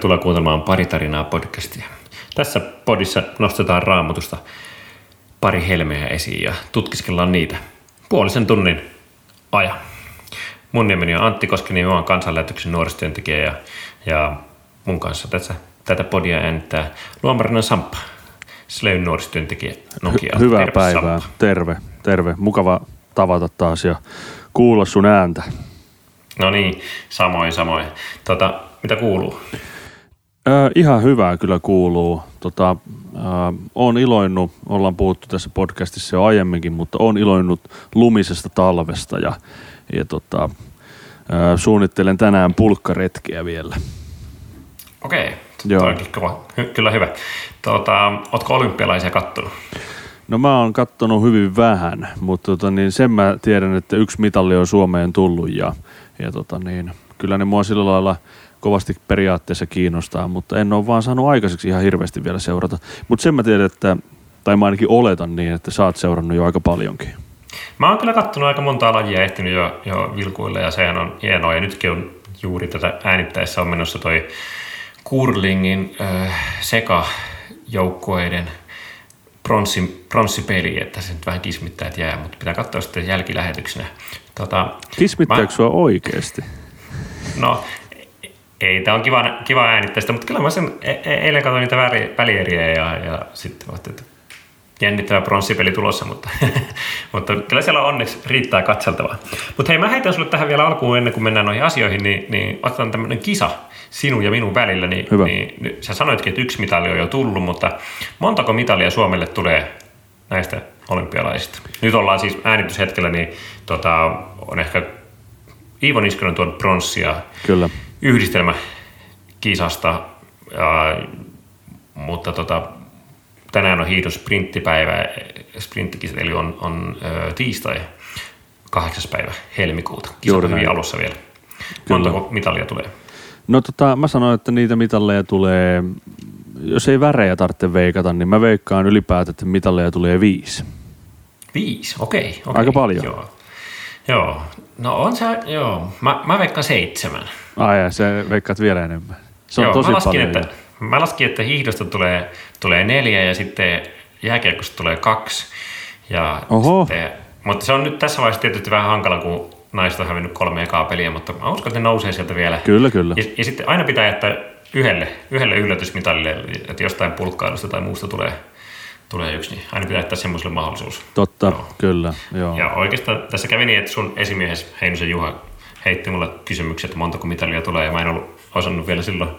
Tervetuloa kuuntelemaan Pari tarinaa podcastia. Tässä podissa nostetaan raamatusta pari helmeä esiin ja tutkiskellaan niitä puolisen tunnin ajan. Mun nimeni on Antti Koskinen, mä oon kansanlähetyksen nuorisotyöntekijä ja, ja mun kanssa tässä, tätä podia äänittää Luomarinen Samppa, Sleyn nuorisotyöntekijä Nokia. Hy- hyvää terve, päivää. Samppa. Terve, terve. Mukava tavata taas ja kuulla sun ääntä. No niin, samoin samoin. Tota, mitä kuuluu? Ö, ihan hyvää kyllä kuuluu. Tota, on iloinnut, ollaan puhuttu tässä podcastissa jo aiemminkin, mutta on iloinnut lumisesta talvesta ja, ja tota, ö, suunnittelen tänään pulkkaretkeä vielä. Okei, Joo. toi kova. Hy- kyllä hyvä. Tota, ootko olympialaisia kattonut? No mä oon kattonut hyvin vähän, mutta tota, niin sen mä tiedän, että yksi mitalli on Suomeen tullut ja, ja tota, niin, kyllä ne mua sillä lailla kovasti periaatteessa kiinnostaa, mutta en ole vaan saanut aikaiseksi ihan hirveästi vielä seurata. Mutta sen mä tiedän, että, tai mä ainakin oletan niin, että sä oot seurannut jo aika paljonkin. Mä oon kyllä kattonut aika monta lajia ehtinyt jo, jo vilkuille ja sehän on hienoa. Ja nytkin on juuri tätä äänittäessä on menossa toi Kurlingin äh, sekajoukkueiden pronssi, pronssipeli, että se nyt vähän kismittää, että jää, mutta pitää katsoa sitten jälkilähetyksenä. Tota, Kismittääkö Mä- sua oikeasti? No, ei, tämä on kiva, kiva äänittää sitä, mutta kyllä mä sen e- e- eilen katsoin niitä väli, välieriä ja, ja sitten ajattelin, että jännittävä pronssipeli tulossa, mutta, mutta kyllä siellä onneksi riittää katseltavaa. Mutta hei, mä heitän sulle tähän vielä alkuun ennen kuin mennään noihin asioihin, niin, niin otetaan tämmöinen kisa sinun ja minun välillä. Niin, Hyvä. niin nyt sä sanoitkin, että yksi mitali on jo tullut, mutta montako mitalia Suomelle tulee näistä olympialaisista? Nyt ollaan siis äänityshetkellä, niin tota, on ehkä Iivo Niskanen tuonut pronssia Kyllä. Yhdistelmäkisasta, ja, mutta tota, tänään on hiidon sprinttipäivä, sprinttikisat, eli on, on ö, tiistai, kahdeksas päivä helmikuuta. Kisat on alussa vielä. Montako mitalia tulee? No tota, mä sanoin, että niitä mitalleja tulee, jos ei värejä tarvitse veikata, niin mä veikkaan ylipäätään, että mitalleja tulee viisi. Viisi, okei. okei. Aika paljon. Joo. Joo. No on se, joo. Mä, mä veikkaan seitsemän. Ai ja se veikkaat vielä enemmän. Se on joo, tosi mä laskin, paljon. Että, mä laskin, että hiihdosta tulee, tulee neljä ja sitten jääkiekosta tulee kaksi. Ja Oho. Sitten, mutta se on nyt tässä vaiheessa tietysti vähän hankala, kun naiset on hävinnyt kolme ekaa peliä, mutta mä uskon, että ne nousee sieltä vielä. Kyllä, kyllä. Ja, ja sitten aina pitää jättää yhdelle, yhdelle yllätysmitalille, että jostain pulkkailusta tai muusta tulee, tulee yksi, niin aina pitää jättää semmoiselle mahdollisuus. Totta, Joo. kyllä. Joo. Ja oikeastaan tässä kävi niin, että sun esimiehes Heinosen Juha heitti mulle kysymykset, että montako mitalia tulee, ja mä en ollut osannut vielä silloin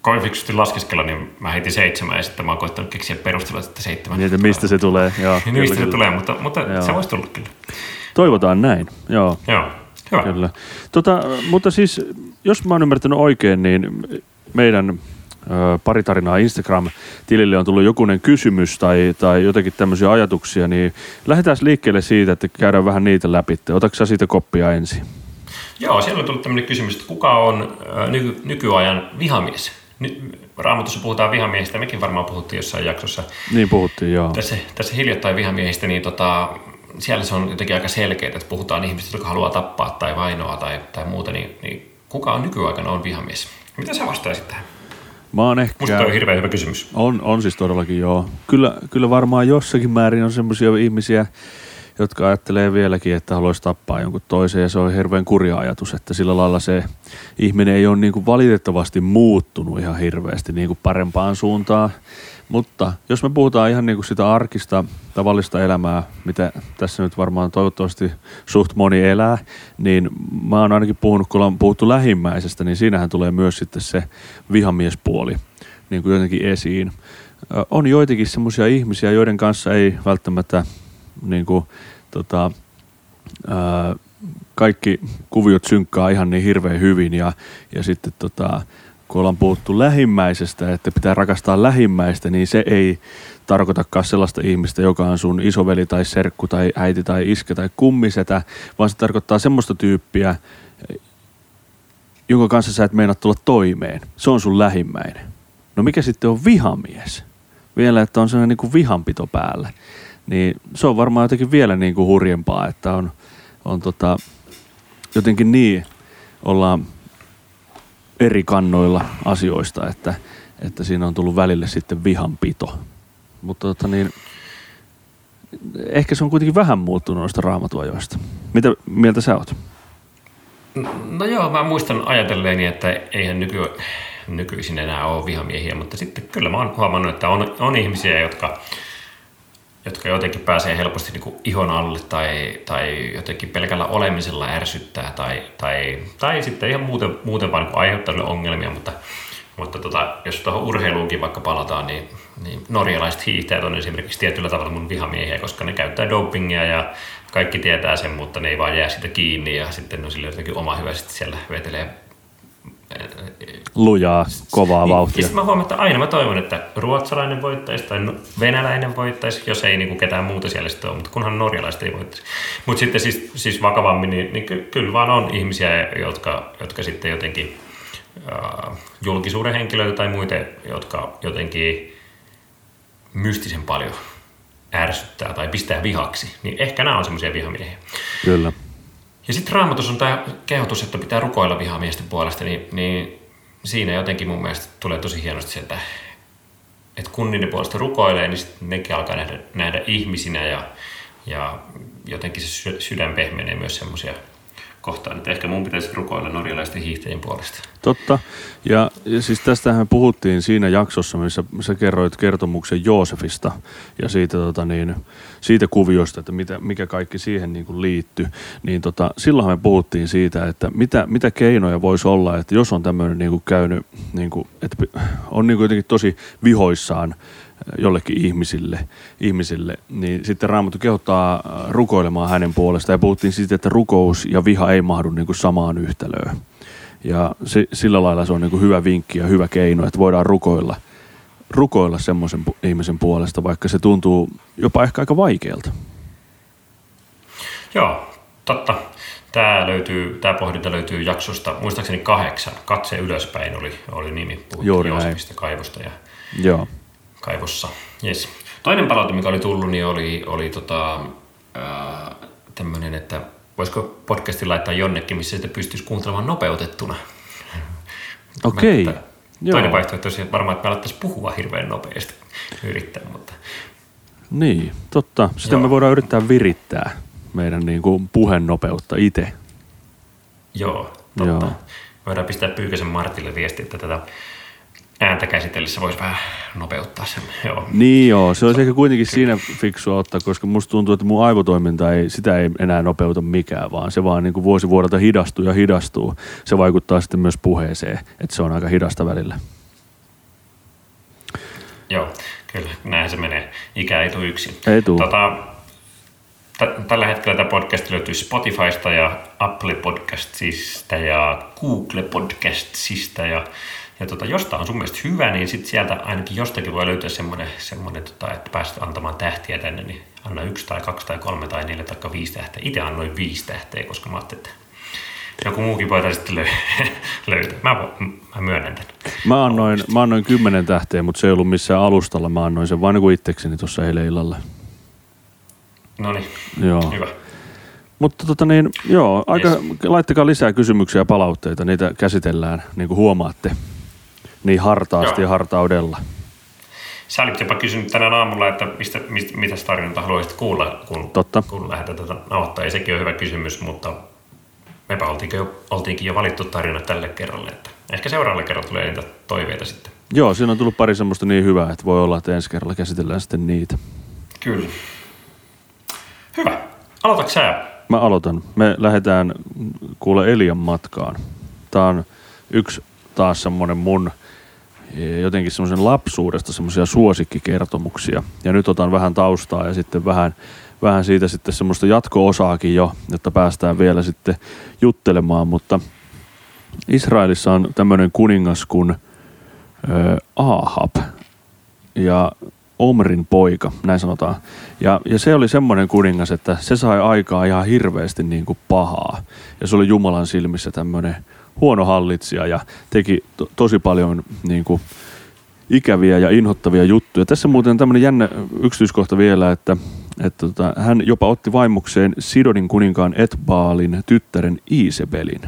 kovin fiksusti laskeskella, niin mä heitin seitsemän, ja sitten mä oon koittanut keksiä perustella, että seitsemän. Niin, että mistä se tulee. Joo, Niin, kyllä, mistä se kyllä. tulee, mutta, mutta Joo. se voisi tulla kyllä. Toivotaan näin, joo. Joo, hyvä. Kyllä. Tota, mutta siis, jos mä oon ymmärtänyt oikein, niin meidän pari tarinaa Instagram-tilille on tullut jokunen kysymys tai, tai jotakin tämmöisiä ajatuksia, niin lähdetään liikkeelle siitä, että käydään vähän niitä läpi. Otatko sä siitä koppia ensin? Joo, siellä on tullut tämmöinen kysymys, että kuka on nyky, nykyajan vihamies? Ny, Raamatussa puhutaan vihamiehistä, mekin varmaan puhuttiin jossain jaksossa Niin puhuttiin, joo. tässä, tässä hiljattain vihamiehistä, niin tota, siellä se on jotenkin aika selkeää, että puhutaan ihmisistä, jotka haluaa tappaa tai vainoa tai, tai muuta, niin, niin kuka on nykyaikana on vihamies? Mitä sä vastaisit tähän? Mä oon Musta ehkä... toi on hirveän hyvä kysymys. On, on siis todellakin joo. Kyllä, kyllä varmaan jossakin määrin on semmoisia ihmisiä, jotka ajattelee vieläkin, että haluaisi tappaa jonkun toisen ja se on hirveän kurja ajatus, että sillä lailla se ihminen ei ole niin kuin valitettavasti muuttunut ihan hirveästi niin kuin parempaan suuntaan. Mutta jos me puhutaan ihan niin kuin sitä arkista, tavallista elämää, mitä tässä nyt varmaan toivottavasti suht moni elää, niin mä oon ainakin puhunut, kun ollaan puhuttu lähimmäisestä, niin siinähän tulee myös sitten se vihamiespuoli niin kuin jotenkin esiin. On joitakin semmoisia ihmisiä, joiden kanssa ei välttämättä niin kuin, tota, ää, kaikki kuviot synkkaa ihan niin hirveän hyvin ja, ja sitten tota, kun ollaan puhuttu lähimmäisestä, että pitää rakastaa lähimmäistä, niin se ei tarkoitakaan sellaista ihmistä, joka on sun isoveli tai serkku tai äiti tai iskä tai kummisetä, vaan se tarkoittaa semmoista tyyppiä, jonka kanssa sä et meinaa tulla toimeen. Se on sun lähimmäinen. No mikä sitten on vihamies? Vielä, että on sellainen niin kuin vihanpito päällä. Niin se on varmaan jotenkin vielä niin kuin hurjempaa, että on, on tota, jotenkin niin, ollaan eri kannoilla asioista, että, että siinä on tullut välille sitten vihanpito. Mutta tota niin, ehkä se on kuitenkin vähän muuttunut noista raamatuajoista. Mitä mieltä sä oot? No joo, mä muistan ajatelleeni, että eihän nyky, nykyisin enää ole vihamiehiä, mutta sitten kyllä mä oon huomannut, että on, on ihmisiä, jotka, jotka jotenkin pääsee helposti niin kuin ihon alle tai, tai jotenkin pelkällä olemisella ärsyttää tai, tai, tai sitten ihan muuten, muuten vaan niin aiheuttaa ongelmia, mutta, mutta tota, jos tuohon urheiluunkin vaikka palataan, niin, niin norjalaiset hiihtäjät on esimerkiksi tietyllä tavalla mun vihamiehiä, koska ne käyttää dopingia ja kaikki tietää sen, mutta ne ei vaan jää sitä kiinni ja sitten on sille jotenkin oma hyvä sitten siellä vetelee lujaa, kovaa niin, vauhtia. Siis mä huomaan, että aina mä toivon, että ruotsalainen voittaisi tai venäläinen voittaisi, jos ei niinku ketään muuta siellä sitten ole, mutta kunhan norjalaiset ei voittaisi. Mutta sitten siis, siis vakavammin, niin, niin ky- kyllä vaan on ihmisiä, jotka, jotka sitten jotenkin äh, julkisuuden henkilöitä tai muita, jotka jotenkin mystisen paljon ärsyttää tai pistää vihaksi, niin ehkä nämä on semmoisia vihamiehiä. Kyllä. Ja sitten raamatus on tämä kehotus, että pitää rukoilla vihamiesten puolesta, niin, niin siinä jotenkin mun mielestä tulee tosi hienosti että, että kun niiden puolesta rukoilee, niin sitten nekin alkaa nähdä, nähdä ihmisinä ja, ja jotenkin se sydän pehmenee myös semmoisia kohtaan, että ehkä mun pitäisi rukoilla norjalaisten hiihtäjien puolesta. Totta. Ja, ja siis tästähän puhuttiin siinä jaksossa, missä sä kerroit kertomuksen Joosefista ja siitä, tota niin, siitä kuviosta, että mitä, mikä kaikki siihen niin kuin liittyy. Niin tota, silloin me puhuttiin siitä, että mitä, mitä keinoja voisi olla, että jos on tämmöinen niin kuin käynyt, niin kuin, että on niin kuin jotenkin tosi vihoissaan jollekin ihmisille, ihmisille, niin sitten Raamattu kehottaa äh, rukoilemaan hänen puolestaan. Ja puhuttiin siitä, että rukous ja viha ei mahdu niin kuin samaan yhtälöön. Ja se, sillä lailla se on niin kuin hyvä vinkki ja hyvä keino, että voidaan rukoilla, rukoilla semmoisen ihmisen puolesta, vaikka se tuntuu jopa ehkä aika vaikealta. Joo, totta. Tämä, löytyy, tämä pohdinta löytyy jaksosta, muistaakseni kahdeksan. Katse ylöspäin oli, oli nimi. Puhuttiin Juuri kaivosta ja Joo kaivossa. Yes. Toinen palaute, mikä oli tullut, niin oli, oli tota, tämmöinen, että voisiko podcastin laittaa jonnekin, missä sitä pystyisi kuuntelemaan nopeutettuna. Okei. Okay. Toinen vaihtoehto olisi varmaan, että me alettaisiin puhua hirveän nopeasti yrittää, mutta... Niin, totta. Sitten Joo. me voidaan yrittää virittää meidän niin kuin puhenopeutta itse. Joo, totta. Joo. Voidaan pistää Pyykäsen Martille viesti, että tätä ääntä käsitellessä voisi vähän nopeuttaa sen. Joo. Niin joo, se olisi ehkä kuitenkin siinä fiksua ottaa, koska musta tuntuu, että mun aivotoiminta ei, sitä ei enää nopeuta mikään, vaan se vaan niin kuin vuosi vuodelta hidastuu ja hidastuu. Se vaikuttaa sitten myös puheeseen, että se on aika hidasta välillä. Joo, kyllä, näin se menee. Ikä ei tule yksin. Ei tule. Tota, t- tällä hetkellä tämä podcast löytyy Spotifysta ja Apple Podcastsista ja Google Podcastsista ja ja tota, jostain on sun mielestä hyvä, niin sit sieltä ainakin jostakin voi löytyä semmoinen, semmoinen tota, että päästä antamaan tähtiä tänne, niin anna yksi tai kaksi tai kolme tai neljä tai viisi tähteä. Itse annoin viisi tähteä, koska mä ajattelin, että joku muukin voitaisiin sitten löytää. Mä, mä myönnän tämän. Mä annoin, mä annoin kymmenen tähteä, mutta se ei ollut missään alustalla. Mä annoin sen vain niin itsekseni tuossa eilen illalla. No niin, hyvä. Mutta tota niin, joo, aika, yes. laittakaa lisää kysymyksiä ja palautteita, niitä käsitellään, niin kuin huomaatte niin hartaasti Joo. hartaudella. Sä olit jopa kysynyt tänään aamulla, että mistä, mistä, mitä tarinaa haluaisit kuulla, kun, Totta. kun lähdetään tätä nauhoittaa. Ja sekin on hyvä kysymys, mutta mepä oltiinkin jo, oltiinkin jo valittu tarina tälle kerralle. Että ehkä seuraavalle kerralla tulee niitä toiveita sitten. Joo, siinä on tullut pari semmoista niin hyvää, että voi olla, että ensi kerralla käsitellään sitten niitä. Kyllä. Hyvä. Aloitatko sä? Mä aloitan. Me lähdetään kuule Elian matkaan. Tämä on yksi taas semmoinen mun – jotenkin semmoisen lapsuudesta semmoisia suosikkikertomuksia. Ja nyt otan vähän taustaa ja sitten vähän, vähän siitä sitten semmoista jatko-osaakin jo, jotta päästään vielä sitten juttelemaan. Mutta Israelissa on tämmöinen kuningas kuin ö, Ahab ja Omrin poika, näin sanotaan. Ja, ja se oli semmoinen kuningas, että se sai aikaa ihan hirveästi niin kuin pahaa. Ja se oli Jumalan silmissä tämmöinen huono hallitsija ja teki to, tosi paljon niin kuin, ikäviä ja inhottavia juttuja. Tässä muuten tämmöinen jännä yksityiskohta vielä, että, että tota, hän jopa otti vaimukseen Sidonin kuninkaan Etbaalin tyttären Iisebelin.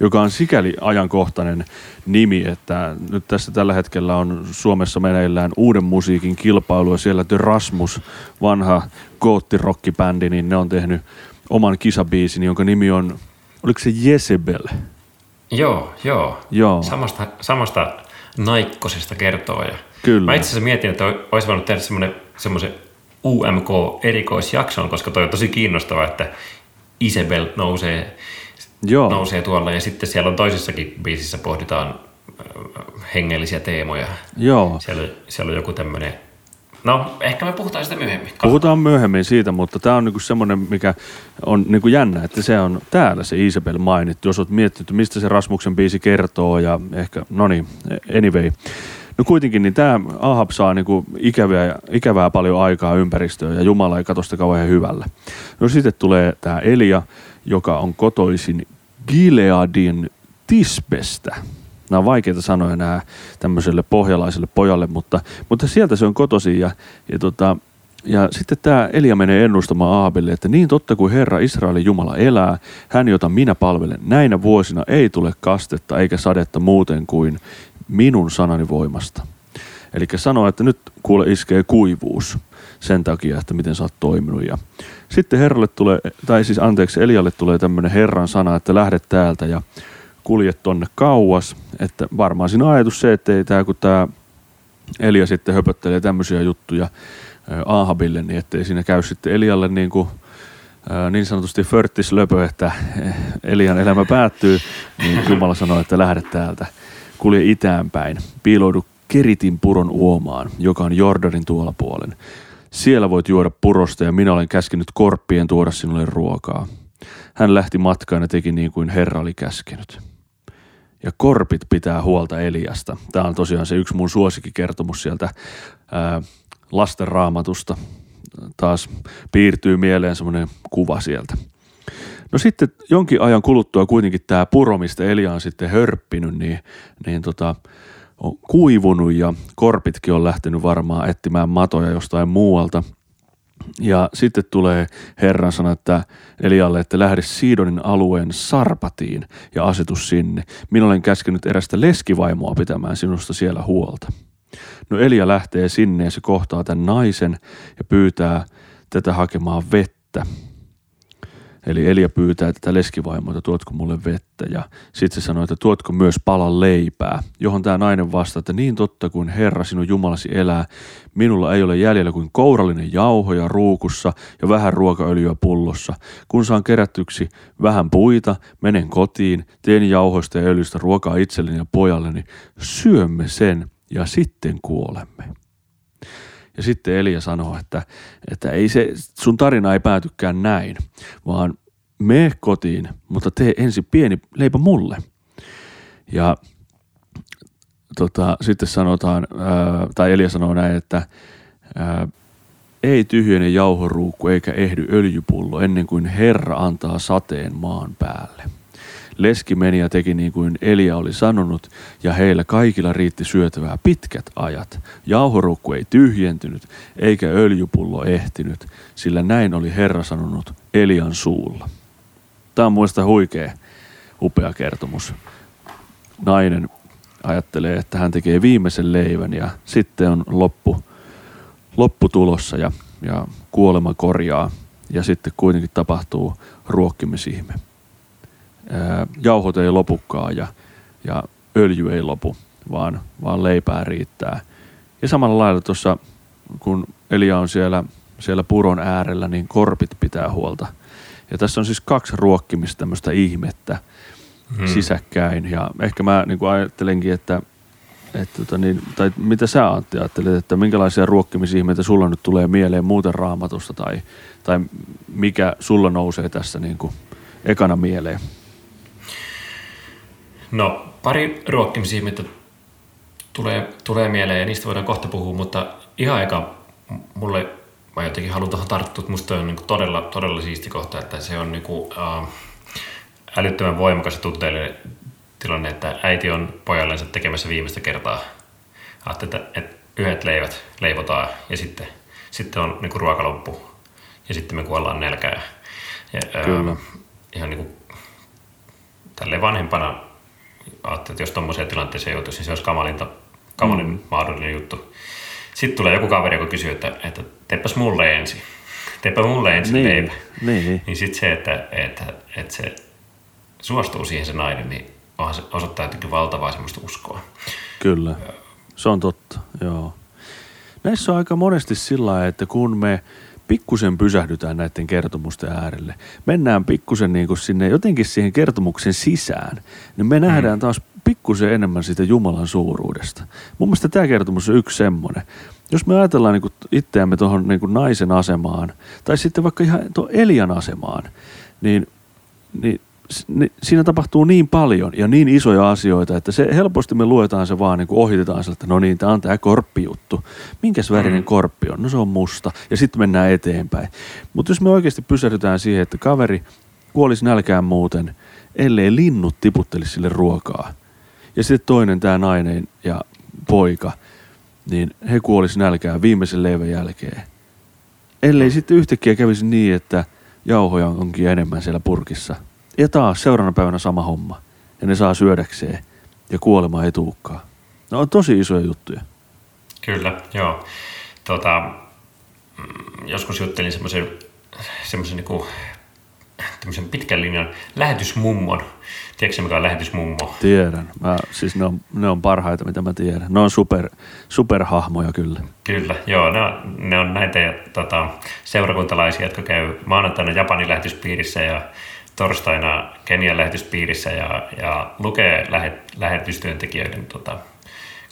joka on sikäli ajankohtainen nimi, että nyt tässä tällä hetkellä on Suomessa meneillään uuden musiikin kilpailu ja siellä The Rasmus, vanha goottirockibändi, niin ne on tehnyt oman kisabiisin, jonka nimi on, oliko se Jezebel? Joo, joo. Joo. Samasta, samasta naikkosesta kertoo. Ja Kyllä. Mä itse asiassa mietin, että olisi voinut tehdä semmoinen, semmoisen UMK-erikoisjakson, koska toi on tosi kiinnostavaa, että Isabel nousee, Joo. nousee tuolla ja sitten siellä on toisessakin biisissä pohditaan hengellisiä teemoja. Joo. Siellä, siellä on joku tämmöinen, no ehkä me puhutaan sitä myöhemmin. Puhutaan myöhemmin siitä, mutta tämä on niinku semmoinen, mikä on niinku jännä, että se on täällä se Isabel mainittu. Jos olet miettinyt, mistä se Rasmuksen biisi kertoo ja ehkä, no niin, anyway. No kuitenkin, niin tämä Ahab saa niinku ikävää, ikävää paljon aikaa ympäristöön ja Jumala ei katso sitä kauhean hyvällä. No sitten tulee tämä Elia, joka on kotoisin Gileadin Tispestä. Nämä on vaikeita sanoja nämä tämmöiselle pohjalaiselle pojalle, mutta, mutta sieltä se on kotoisin ja, ja, tota, ja sitten tämä Elia menee ennustamaan Aabille, että niin totta kuin Herra Israelin Jumala elää, hän jota minä palvelen, näinä vuosina ei tule kastetta eikä sadetta muuten kuin minun sanani voimasta. Eli sanoo, että nyt kuule iskee kuivuus sen takia, että miten sä oot toiminut. Ja sitten Herralle tulee, tai siis anteeksi, Elialle tulee tämmöinen Herran sana, että lähdet täältä ja kuljet tonne kauas. Että varmaan siinä on ajatus se, että ei tämä, kun tämä Elia sitten höpöttelee tämmöisiä juttuja Aahabille, niin ettei siinä käy sitten Elialle niin kuin niin sanotusti förttis löpö, että Elian elämä päättyy, niin Jumala sanoi, että lähde täältä, kulje itäänpäin, piiloudu Keritin puron uomaan, joka on Jordanin tuolla puolen. Siellä voit juoda purosta ja minä olen käskenyt korppien tuoda sinulle ruokaa. Hän lähti matkaan ja teki niin kuin Herra oli käskenyt. Ja korpit pitää huolta Eliasta. Tämä on tosiaan se yksi mun suosikkikertomus sieltä ää, lasten raamatusta. Taas piirtyy mieleen semmoinen kuva sieltä. No sitten jonkin ajan kuluttua kuitenkin tämä puro, mistä Elia on sitten hörppinyt, niin, niin tota, on kuivunut ja korpitkin on lähtenyt varmaan etsimään matoja jostain muualta. Ja sitten tulee Herran sana, että Elialle, että lähde Siidonin alueen Sarpatiin ja asetus sinne. Minä olen käskenyt erästä leskivaimoa pitämään sinusta siellä huolta. No Elia lähtee sinne ja se kohtaa tämän naisen ja pyytää tätä hakemaan vettä. Eli Elia pyytää tätä leskivaimoa, että tuotko mulle vettä ja sitten se sanoo, että tuotko myös palan leipää, johon tämä nainen vastaa, että niin totta kuin Herra sinun Jumalasi elää, minulla ei ole jäljellä kuin kourallinen jauhoja ruukussa ja vähän ruokaöljyä pullossa. Kun saan kerättyksi vähän puita, menen kotiin, teen jauhoista ja öljystä ruokaa itselleni ja pojalleni, syömme sen ja sitten kuolemme. Ja sitten Elia sanoo, että, että ei se, sun tarina ei päätykään näin, vaan me kotiin, mutta tee ensin pieni leipä mulle. Ja tota, sitten sanotaan, ää, tai Elia sanoo näin, että ää, ei tyhjene jauhoruukku eikä ehdy öljypullo ennen kuin Herra antaa sateen maan päälle. Leski meni ja teki niin kuin Elia oli sanonut, ja heillä kaikilla riitti syötävää pitkät ajat. Jauhorukku ei tyhjentynyt, eikä öljypullo ehtinyt, sillä näin oli Herra sanonut Elian suulla. Tämä on muista huikea, upea kertomus. Nainen ajattelee, että hän tekee viimeisen leivän ja sitten on loppu, loppu tulossa ja, ja kuolema korjaa ja sitten kuitenkin tapahtuu ruokkimisihme jauhot ei lopukaan ja, ja öljy ei lopu, vaan, vaan leipää riittää. Ja samalla lailla tuossa, kun Elia on siellä, siellä puron äärellä, niin korpit pitää huolta. Ja tässä on siis kaksi ruokkimista tämmöistä ihmettä hmm. sisäkkäin. Ja ehkä mä niin ajattelenkin, että, että tota niin, tai mitä sä Antti ajattelet, että minkälaisia ruokkimisihmeitä sulla nyt tulee mieleen muuten raamatusta tai, tai mikä sulla nousee tässä niin kuin ekana mieleen? No, pari ruokkimisihmettä tulee, tulee mieleen ja niistä voidaan kohta puhua, mutta ihan aika mulle mä jotenkin haluan tuohon tarttua, että musta on niin todella, todella siisti kohta, että se on niin kuin, äh, älyttömän voimakas ja tutteellinen tilanne, että äiti on pojallensa tekemässä viimeistä kertaa. Ajattelin, että, että yhdet leivät leivotaan ja sitten, sitten on niin kuin ruokaloppu ja sitten me kuollaan nälkään. Ja, Kyllä. ihan niin kuin tälle vanhempana ajattelin, että jos tuommoiseen tilanteeseen joutuisi, niin se olisi kamalinta, kamalin mm. mahdollinen juttu. Sitten tulee joku kaveri, joka kysyy, että, että teepäs mulle ensin. Teepä mulle ensin Niin, leipä. niin. Niin sitten se, että, että, että se suostuu siihen se nainen, niin onhan se osoittaa jotenkin valtavaa semmoista uskoa. Kyllä, se on totta, joo. Näissä on aika monesti sillä että kun me pikkusen pysähdytään näiden kertomusten äärelle, mennään pikkusen niin kuin sinne jotenkin siihen kertomuksen sisään, niin me nähdään taas pikkusen enemmän siitä Jumalan suuruudesta. Mun mielestä tämä kertomus on yksi semmoinen. Jos me ajatellaan niin kuin itseämme tuohon niin kuin naisen asemaan, tai sitten vaikka ihan tuon Elian asemaan, niin, niin siinä tapahtuu niin paljon ja niin isoja asioita, että se helposti me luetaan se vaan, niin kuin ohitetaan sille, että no niin, tämä on tämä korppijuttu. Minkäs värinen Mm. korppi on? No se on musta. Ja sitten mennään eteenpäin. Mutta jos me oikeasti pysähdytään siihen, että kaveri kuolisi nälkään muuten, ellei linnut tiputtelisi sille ruokaa. Ja sitten toinen, tämä nainen ja poika, niin he kuolisi nälkään viimeisen leivän jälkeen. Ellei sitten yhtäkkiä kävisi niin, että jauhoja onkin enemmän siellä purkissa. Ja taas seuraavana päivänä sama homma. Ja ne saa syödäkseen. Ja kuolema ei tuukkaa. No on tosi isoja juttuja. Kyllä, joo. Tota, mm, joskus juttelin semmoisen, semmoisen niin tämmöisen pitkän linjan lähetysmummon. Tiedätkö mikä on lähetysmummo? Tiedän. Mä, siis ne on, ne on parhaita, mitä mä tiedän. Ne on super, superhahmoja kyllä. Kyllä, joo. Ne on, ne on näitä tota, seurakuntalaisia, jotka käy maanantaina Japanin lähetyspiirissä ja torstaina Kenian lähetyspiirissä ja, ja lukee lähet, lähetystyöntekijöiden tota,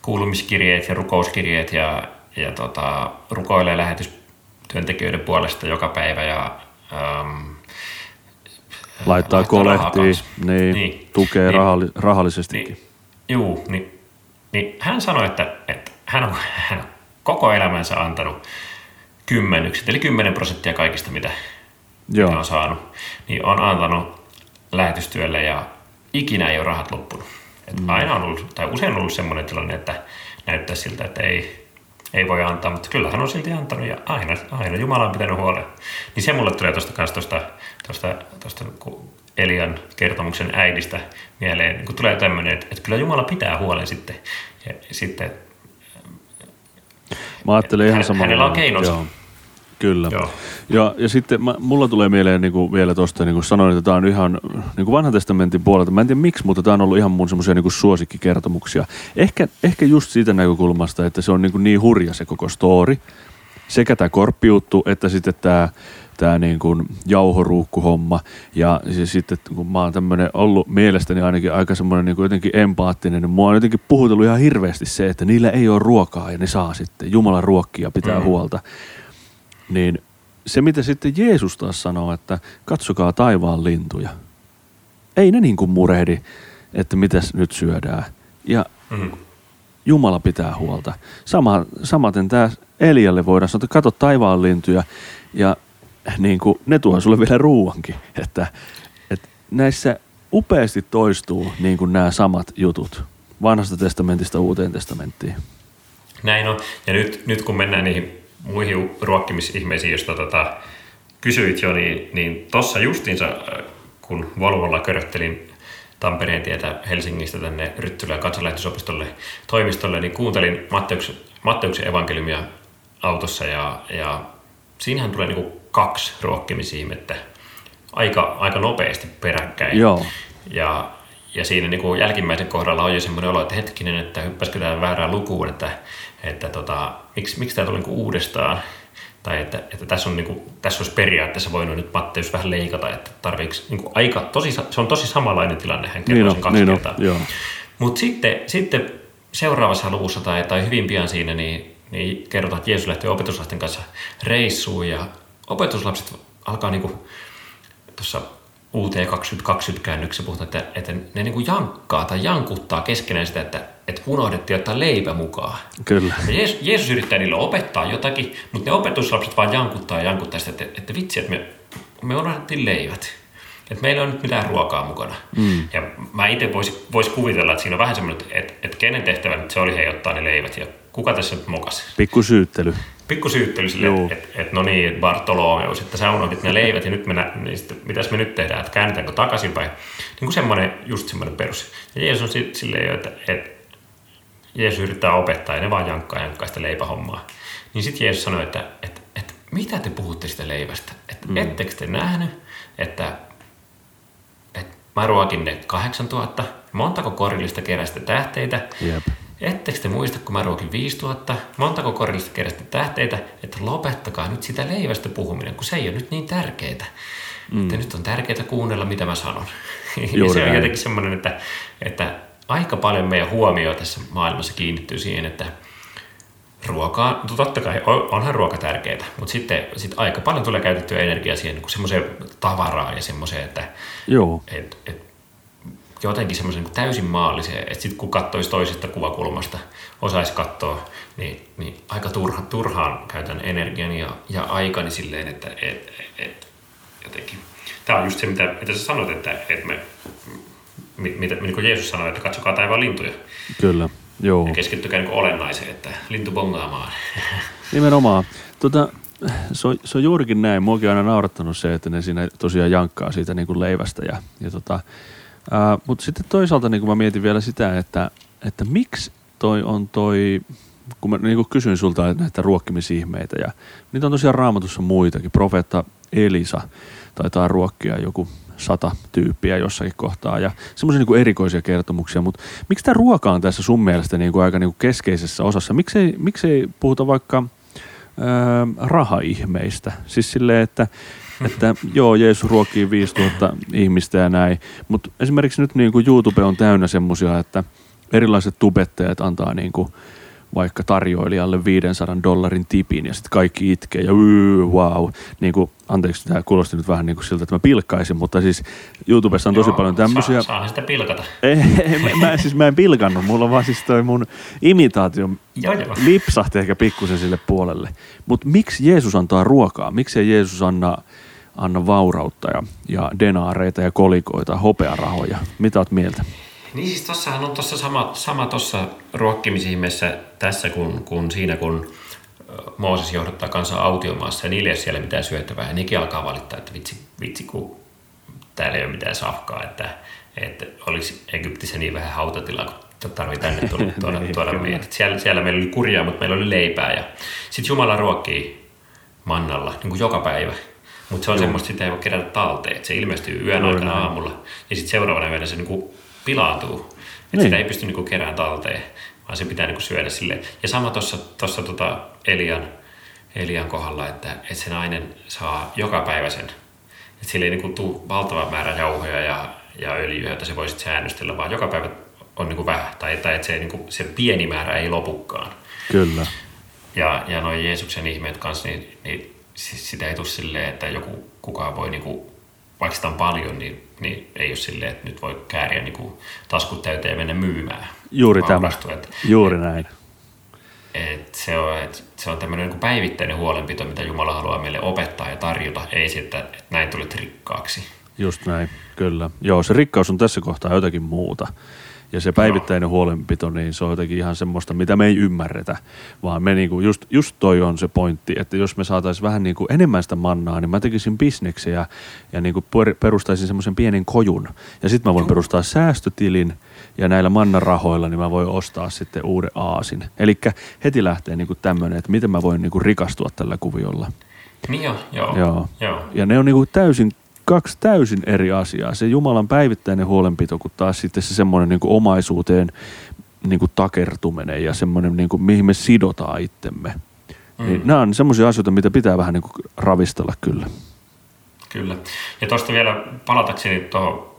kuulumiskirjeet ja rukouskirjeet ja, ja tota, rukoilee lähetystyöntekijöiden puolesta joka päivä ja ähm, Laittaa kolehtiin, niin, Niin. tukee Niin. rahalli, rahallisestikin. Niin, juu, niin, niin hän sanoi, että, että hän, on, hän on koko elämänsä antanut kymmenykset, eli 10 prosenttia kaikista, mitä, Joo. mitä on saanut, niin on antanut lähetystyölle ja ikinä ei ole rahat loppunut. Et mm. Aina on ollut, tai usein on ollut semmoinen tilanne, että näyttää siltä, että ei, ei voi antaa, mutta kyllä hän on silti antanut ja aina, aina Jumala on pitänyt huolen. Niin se mulle tulee tuosta kanssa tuosta, tuosta, tuosta Elian kertomuksen äidistä mieleen, niin kun tulee tämmöinen, että, että kyllä Jumala pitää huolen sitten. Ja sitten Mä ajattelen ihan samalla. hänellä on keinonsa. Joo. Kyllä. Joo. Ja, ja sitten mä, mulla tulee mieleen niin kuin vielä tuosta, niin kuin sanoin, että tämä on ihan niin kuin vanhan testamentin puolelta. Mä en tiedä miksi, mutta tämä on ollut ihan mun semmoisia niin suosikkikertomuksia. Ehkä, ehkä just siitä näkökulmasta, että se on niin, kuin niin hurja se koko story. Sekä tämä korppijuttu, että sitten tämä tämä niin kuin jauhoruukkuhomma. Ja siis sitten kun mä oon tämmöinen ollut mielestäni ainakin aika semmoinen niin jotenkin empaattinen, niin mua on jotenkin puhutellut ihan hirveästi se, että niillä ei ole ruokaa ja ne saa sitten. Jumalan ruokkia pitää Mm. huolta. Niin se, mitä sitten Jeesus taas sanoo, että katsokaa taivaan lintuja. Ei ne niin kuin murehdi, että mitäs nyt syödään. Ja Mm. Jumala pitää huolta. Sama, samaten tämä Elialle voidaan sanoa, että kato taivaan lintuja ja niin kuin, ne tuo sulle vielä ruuankin. Että, että näissä upeasti toistuu niin kuin nämä samat jutut vanhasta testamentista uuteen testamenttiin. Näin on. Ja nyt, nyt kun mennään niihin muihin ruokkimisihmeisiin, joista tota, kysyit jo, niin, niin tuossa justiinsa, äh, kun Volvolla köröttelin Tampereen tietä Helsingistä tänne Ryttylän kansanlähetysopistolle toimistolle, niin kuuntelin Matteuksen, Matteuksen evankeliumia autossa ja, ja siinähän tulee niinku kaksi ruokkimisihmettä aika, aika nopeasti peräkkäin. Joo. Ja, ja siinä niin kuin jälkimmäisen kohdalla on jo semmoinen olo, että hetkinen, että hyppäskö tämä väärään lukuun, että, että tota, miksi, miksi tämä tuli niin kuin uudestaan. Tai että, että tässä, on, niin kuin, tässä olisi periaatteessa voinut nyt Matteus vähän leikata, että tarviiksi niin kuin aika, tosi, se on tosi samanlainen tilanne, hän kertoo Niin sen kaksi niin kertaa. Mutta sitten, sitten seuraavassa luvussa tai, tai hyvin pian siinä, niin, niin kerrotaan, että Jeesus lähtee opetuslasten kanssa reissuun ja opetuslapset alkaa niinku tuossa UT 2020 käännöksessä puhutaan, että, että ne niinku jankkaa tai jankuttaa keskenään sitä, että, että unohdettiin ottaa leipä mukaan. Kyllä. Ja Jeesus, Jeesus yrittää niille opettaa jotakin, mutta ne opetuslapset vaan jankuttaa ja jankuttaa sitä, että, että vitsi, että me, me unohdettiin leivät. Että meillä on nyt mitään ruokaa mukana. Mm. Ja mä itse voisin vois kuvitella, että siinä on vähän semmoinen, että, että kenen tehtävä nyt se oli he ottaa ne leivät ja kuka tässä nyt mokasi. Pikku syyttely. pikku syyttely sille, että et, no niin, Bartolomeus, että sä unohdit ne leivät ja nyt me, nä, niin sitten, mitäs me nyt tehdään, että käännetäänkö takaisinpäin. Niin kuin semmoinen, just semmoinen perus. Ja Jeesus on si- silleen jo, että, että Jeesus yrittää opettaa ja ne vaan jankkaa jankkaa sitä leipähommaa. Niin sitten Jeesus sanoi, että, että, että mitä te puhutte sitä leivästä? Että mm. ettekö te nähnyt, että, että mä ruokin ne 8000, montako korillista kerästä tähteitä, Jep. Ettekö te muista, kun mä ruokin 5000, montako korillista kerästä tähteitä, että lopettakaa nyt sitä leivästä puhuminen, kun se ei ole nyt niin tärkeää. Mm. Että nyt on tärkeää kuunnella, mitä mä sanon. ja Juuri se on näin. jotenkin semmoinen, että, että aika paljon meidän huomio tässä maailmassa kiinnittyy siihen, että ruokaa, no totta kai on- onhan ruoka tärkeää, mutta sitten sit aika paljon tulee käytettyä energiaa siihen niin semmoiseen tavaraan ja semmoiseen, että Joo. et, et, jotenkin semmoisen niin täysin maallisen, että sitten kun katsoisi toisesta kuvakulmasta, osaisi katsoa, niin, niin aika turha, turhaan käytän energiani ja, ja aikani silleen, että et, et, jotenkin. Tämä on just se, mitä, mitä sä sanoit, että, että me, mitä, niin kuin Jeesus sanoi, että katsokaa taivaan lintuja Kyllä. Joo. ja keskittykää niin olennaiseen, että lintu bongaamaan. Nimenomaan. Tota, se, on, se on juurikin näin. Muakin on aina naurattanut se, että ne siinä tosiaan jankkaa siitä niin kuin leivästä. Ja, ja tota, ää, mutta sitten toisaalta niin kuin mä mietin vielä sitä, että, että miksi toi on toi, kun mä niin kuin kysyin sulta näitä ruokkimisihmeitä ja niitä on tosiaan raamatussa muitakin. Profeetta Elisa taitaa ruokkia joku sata tyyppiä jossakin kohtaa ja semmoisia niin kuin erikoisia kertomuksia, mutta miksi tämä ruoka on tässä sun mielestä niin kuin aika niin kuin keskeisessä osassa? Miksei, miksei puhuta vaikka ää, rahaihmeistä? Siis silleen, että, että joo, Jeesus ruokkii 5000 ihmistä ja näin, mutta esimerkiksi nyt niin kuin YouTube on täynnä semmoisia, että erilaiset tubettajat antaa niin kuin vaikka tarjoilijalle 500 dollarin tipin ja sitten kaikki itkee ja yy, wow. Niin kuin, anteeksi, tämä kuulosti nyt vähän niin kuin siltä, että mä pilkkaisin, mutta siis YouTubessa on tosi Joo, paljon tämmöisiä. Saa, saahan sitä pilkata. Ei, mä, mä, siis mä en pilkannut, mulla on vaan siis toi mun imitaatio Joo, lipsahti ehkä pikkusen sille puolelle. Mutta miksi Jeesus antaa ruokaa? Miksi ei Jeesus anna, anna vaurautta ja, ja denaareita ja kolikoita, hopearahoja? Mitä oot mieltä? Niin siis tossahan on tossa sama, sama tuossa ruokkimisihmeessä tässä kuin, kuin siinä, kun Mooses johdottaa kansaa autiomaassa ja niillä ei ole siellä mitään syötävää. Ja nekin alkaa valittaa, että vitsi, vitsi kun täällä ei ole mitään safkaa, että, että olisi Egyptissä niin vähän hautatilaa, kun tarvii tänne tuoda, Niin, tuoda kyllä. meidät. Siellä, siellä meillä oli kurjaa, mutta meillä oli leipää. Ja sitten Jumala ruokkii mannalla niin kuin joka päivä. Mutta se on semmoista, sitä ei voi kerätä talteen. Et se ilmestyy yön aikana aamulla ja sitten seuraavana yönä se niinku pilaantuu. Et Niin. sitä ei pysty niinku kerään talteen, vaan se pitää niinku syödä sille. Ja sama tuossa tossa tota Elian, Elian kohdalla, että, että se nainen saa joka päivä sen. Että sille ei niinku tule valtava määrä jauhoja ja, ja öljyä, että se voisit säännöstellä, vaan joka päivä on niinku vähän. Tai, tai että se, niinku, se pieni määrä ei lopukaan. Kyllä. Ja, ja noin Jeesuksen ihmeet kanssa, niin, niin sitä ei tule silleen, että joku kukaan voi, niinku, vaikka sitä on paljon, niin, niin ei ole silleen, että nyt voi kääriä niinku, taskut täyteen ja mennä myymään. Juuri tämä. Vaurastua, Että, Juuri näin. et se on, et se on tämmöinen niinku päivittäinen huolenpito, mitä Jumala haluaa meille opettaa ja tarjota. Ei se, että, että näin tulet rikkaaksi. Just näin, kyllä. Joo, se rikkaus on tässä kohtaa jotakin muuta. Ja se päivittäinen huolenpito, niin se on jotenkin ihan semmoista, mitä me ei ymmärretä. Vaan me niinku, just, just toi on se pointti, että jos me saataisiin vähän niinku enemmän sitä mannaa, niin mä tekisin bisneksiä ja, ja niinku per- perustaisin semmoisen pienen kojun. Ja sitten mä voin perustaa säästötilin ja näillä mannarahoilla niin mä voin ostaa sitten uuden aasin. Eli heti lähtee niinku tämmöinen, että miten mä voin niinku rikastua tällä kuviolla. Niin joo, joo. Joo. joo. Ja ne on niinku täysin, kaksi täysin eri asiaa. Se Jumalan päivittäinen huolenpito, kun taas sitten se semmoinen niinku omaisuuteen niinku takertuminen ja semmoinen, niinku, mihin me sidotaan itsemme. Mm. Niin nämä on semmoisia asioita, mitä pitää vähän niinku ravistella kyllä. Kyllä. Ja tuosta vielä palatakseni tuohon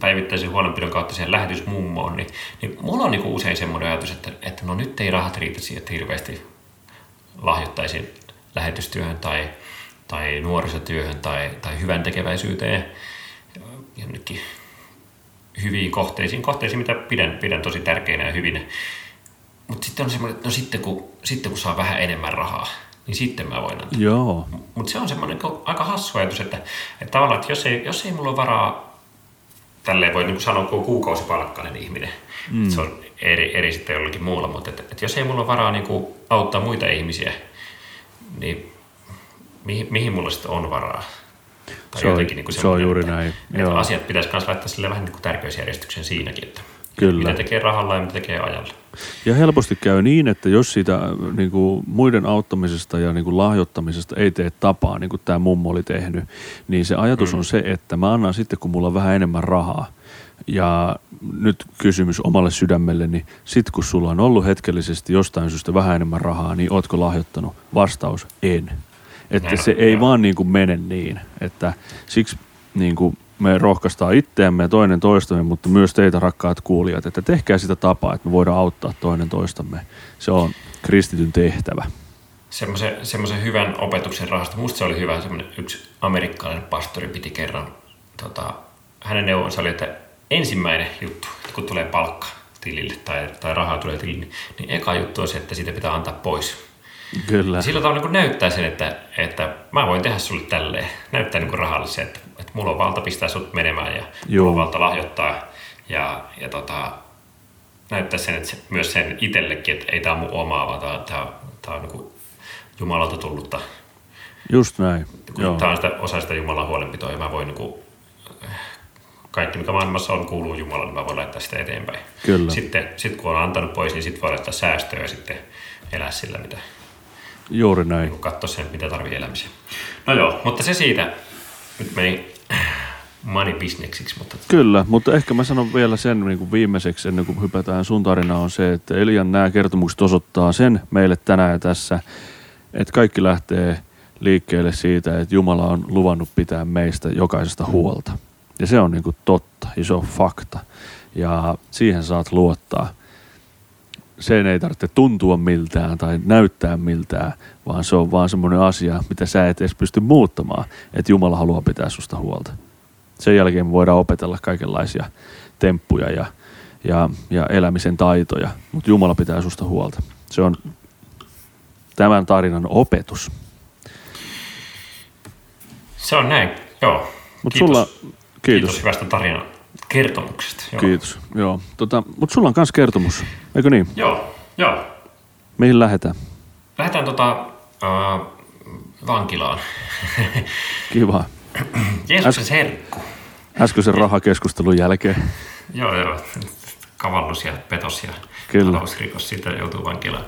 päivittäisen huolenpidon kautta siihen lähetysmummoon, niin, niin mulla on niinku usein semmoinen ajatus, että, että no nyt ei rahat riitä siihen, että hirveästi lahjoittaisin lähetystyöhön tai, tai nuorisotyöhön tai, tai hyvän tekeväisyyteen jonnekin hyviin kohteisiin, kohteisiin, mitä pidän, pidän tosi tärkeinä ja hyvinä. Mutta sitten on semmoinen, että no sitten kun, sitten kun saa vähän enemmän rahaa, niin sitten mä voin antaa. Joo, Mutta se on semmoinen aika hassu ajatus, että, että tavallaan, että jos ei, jos ei mulla ole varaa tälleen voi niin sanoa, kun on kuukausipalkkainen ihminen. Mm. Se on eri, eri sitten jollakin muulla, mutta että, että jos ei mulla ole varaa niin kuin auttaa muita ihmisiä, niin mihin, mihin mulla sitten on varaa? Tai se on, niin kuin se on juuri näin. Että Joo. asiat pitäisi myös laittaa sille vähän niin kuin tärkeysjärjestyksen siinäkin, että Kyllä. mitä tekee rahalla ja mitä tekee ajalla. Ja helposti käy niin, että jos siitä niin kuin muiden auttamisesta ja niin kuin lahjoittamisesta ei tee tapaa, niin kuin tämä mummo oli tehnyt, niin se ajatus mm. on se, että mä annan sitten, kun mulla on vähän enemmän rahaa. Ja nyt kysymys omalle sydämelle, niin sit kun sulla on ollut hetkellisesti jostain syystä vähän enemmän rahaa, niin ootko lahjoittanut? Vastaus, en. Että Näin se ei vaan niin kuin mene niin. Että siksi niin kuin me rohkaistaan itseämme ja toinen toistamme, mutta myös teitä rakkaat kuulijat, että tehkää sitä tapaa, että me voidaan auttaa toinen toistamme. Se on kristityn tehtävä. Semmoisen, semmoisen hyvän opetuksen rahasta, musta se oli hyvä, semmoinen yksi amerikkalainen pastori piti kerran, tota, hänen neuvonsa oli, että ensimmäinen juttu, että kun tulee palkka tilille tai, tai rahaa tulee tilille, niin, niin eka juttu on se, että siitä pitää antaa pois Kyllä. Sillä tavalla niin näyttää sen, että, että mä voin tehdä sulle tälleen. Näyttää niin rahallisen, että, että mulla on valta pistää sut menemään ja Joo. mulla on valta lahjoittaa. Ja, ja tota, näyttää sen, että se, myös sen itsellekin, että ei tämä mun omaa, vaan tämä, tämä, tämä on niin Jumalalta tullutta. Just näin. Joo. Tämä on sitä, osa sitä Jumalan huolenpitoa ja mä voin niin kuin, kaikki, mikä maailmassa on, kuuluu Jumalalle, niin mä voin laittaa sitä eteenpäin. Kyllä. Sitten sit kun on antanut pois, niin sitten voi laittaa säästöä ja sitten elää sillä, mitä, Juuri näin. Niin katsoa sen, mitä tarvii elämiseen. No joo, mutta se siitä. Nyt meni money businessiksi. Mutta... Kyllä, mutta ehkä mä sanon vielä sen niin kuin viimeiseksi ennen kuin hypätään sun tarinaan on se, että Elian nämä kertomukset osoittaa sen meille tänään ja tässä, että kaikki lähtee liikkeelle siitä, että Jumala on luvannut pitää meistä jokaisesta huolta. Ja se on niin kuin totta, iso fakta. Ja siihen saat luottaa sen ei tarvitse tuntua miltään tai näyttää miltään, vaan se on vaan semmoinen asia, mitä sä et edes pysty muuttamaan, että Jumala haluaa pitää susta huolta. Sen jälkeen me voidaan opetella kaikenlaisia temppuja ja, ja, ja elämisen taitoja, mutta Jumala pitää susta huolta. Se on tämän tarinan opetus. Se on näin, joo. Mut kiitos. Sulla, kiitos. kiitos hyvästä tarinaa kertomuksesta. Joo. Kiitos. Joo. Tota, Mutta sulla on myös kertomus, eikö niin? Joo, joo. Mihin lähdetään? Lähdetään tota, uh, vankilaan. Kiva. Jeesuksen Äs- serkku. Äskeisen rahakeskustelun jälkeen. joo, joo. Kavallus ja petos ja Kyllä. talousrikos, siitä joutuu vankilaan.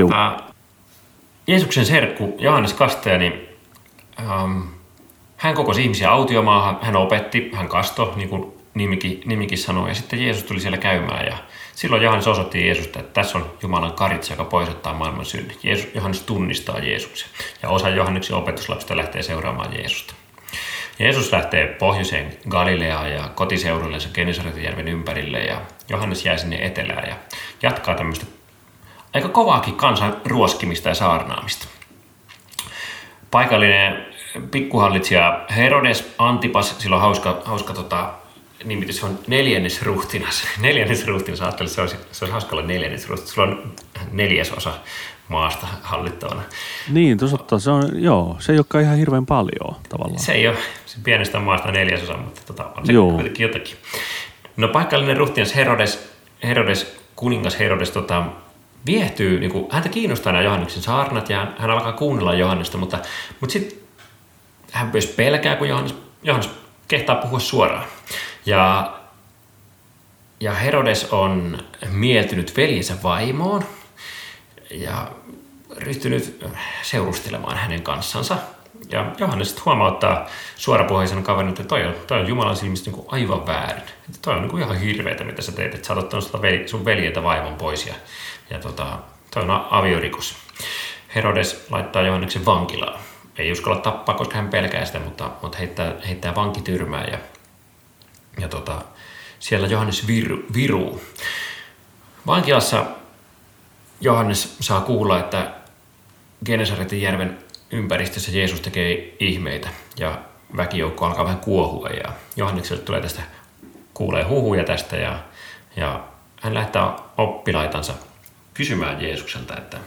Tota, Jeesuksen serkku, Johannes Kastaja, niin um, hän kokosi ihmisiä autiomaahan, hän opetti, hän kasto, niin kuin nimikin, nimikin sanoi. Ja sitten Jeesus tuli siellä käymään ja silloin Johannes osoitti Jeesusta, että tässä on Jumalan karitsa, joka poisottaa maailman synnit. Jeesus, Johannes tunnistaa Jeesuksen ja osa Johanneksen opetuslapsista lähtee seuraamaan Jeesusta. Jeesus lähtee pohjoiseen Galileaan ja kotiseudullensa Genesaretin ympärille ja Johannes jää sinne etelään ja jatkaa tämmöistä aika kovaakin kansan ruoskimista ja saarnaamista. Paikallinen pikkuhallitsija Herodes Antipas, sillä on hauska, hauska tota, nimitys on neljännesruhtinas. Neljännesruhtinas, ajattelin, että se olisi, se olisi hauska olla neljännesruhtinas. Sulla on neljäsosa maasta hallittavana. Niin, totta, se on, joo, se ei olekaan ihan hirveän paljon tavallaan. Se ei ole, se pienestä maasta neljäsosa, mutta tota, on se joo. kuitenkin jotakin. No paikallinen ruhtinas Herodes, Herodes kuningas Herodes tota, viehtyy, niin kuin, häntä kiinnostaa nämä Johanneksen saarnat ja hän alkaa kuunnella Johannesta, mutta, mutta sitten hän myös pelkää, kun Johannes, Johannes kehtaa puhua suoraan. Ja, ja Herodes on mieltynyt veljensä vaimoon ja ryhtynyt seurustelemaan hänen kanssansa. Ja Johannes sitten huomauttaa suorapuheisen kaverin, että toi on, toi on Jumalan silmistä niin aivan väärin. Että toi on niin ihan hirveätä, mitä sä teet, että sä oot ottanut sun veljeltä vaimon pois ja, ja tota, toi on aviorikos. Herodes laittaa Johanneksen vankilaan. Ei uskalla tappaa, koska hän pelkää sitä, mutta, mutta heittää, heittää vankityrmää ja ja tota, siellä Johannes viru, viruu. Vankilassa Johannes saa kuulla, että Genesaretin järven ympäristössä Jeesus tekee ihmeitä ja väkijoukko alkaa vähän kuohua ja Johannekselle tulee tästä, kuulee huhuja tästä ja, ja hän lähtee oppilaitansa kysymään Jeesukselta, että